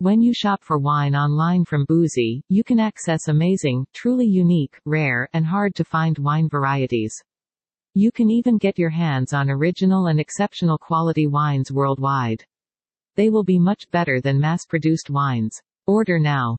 When you shop for wine online from Booozie, you can access amazing, truly unique, rare, and hard to find wine varieties. You can even get your hands on original and exceptional quality wines worldwide. They will be much better than mass produced wines. Order now.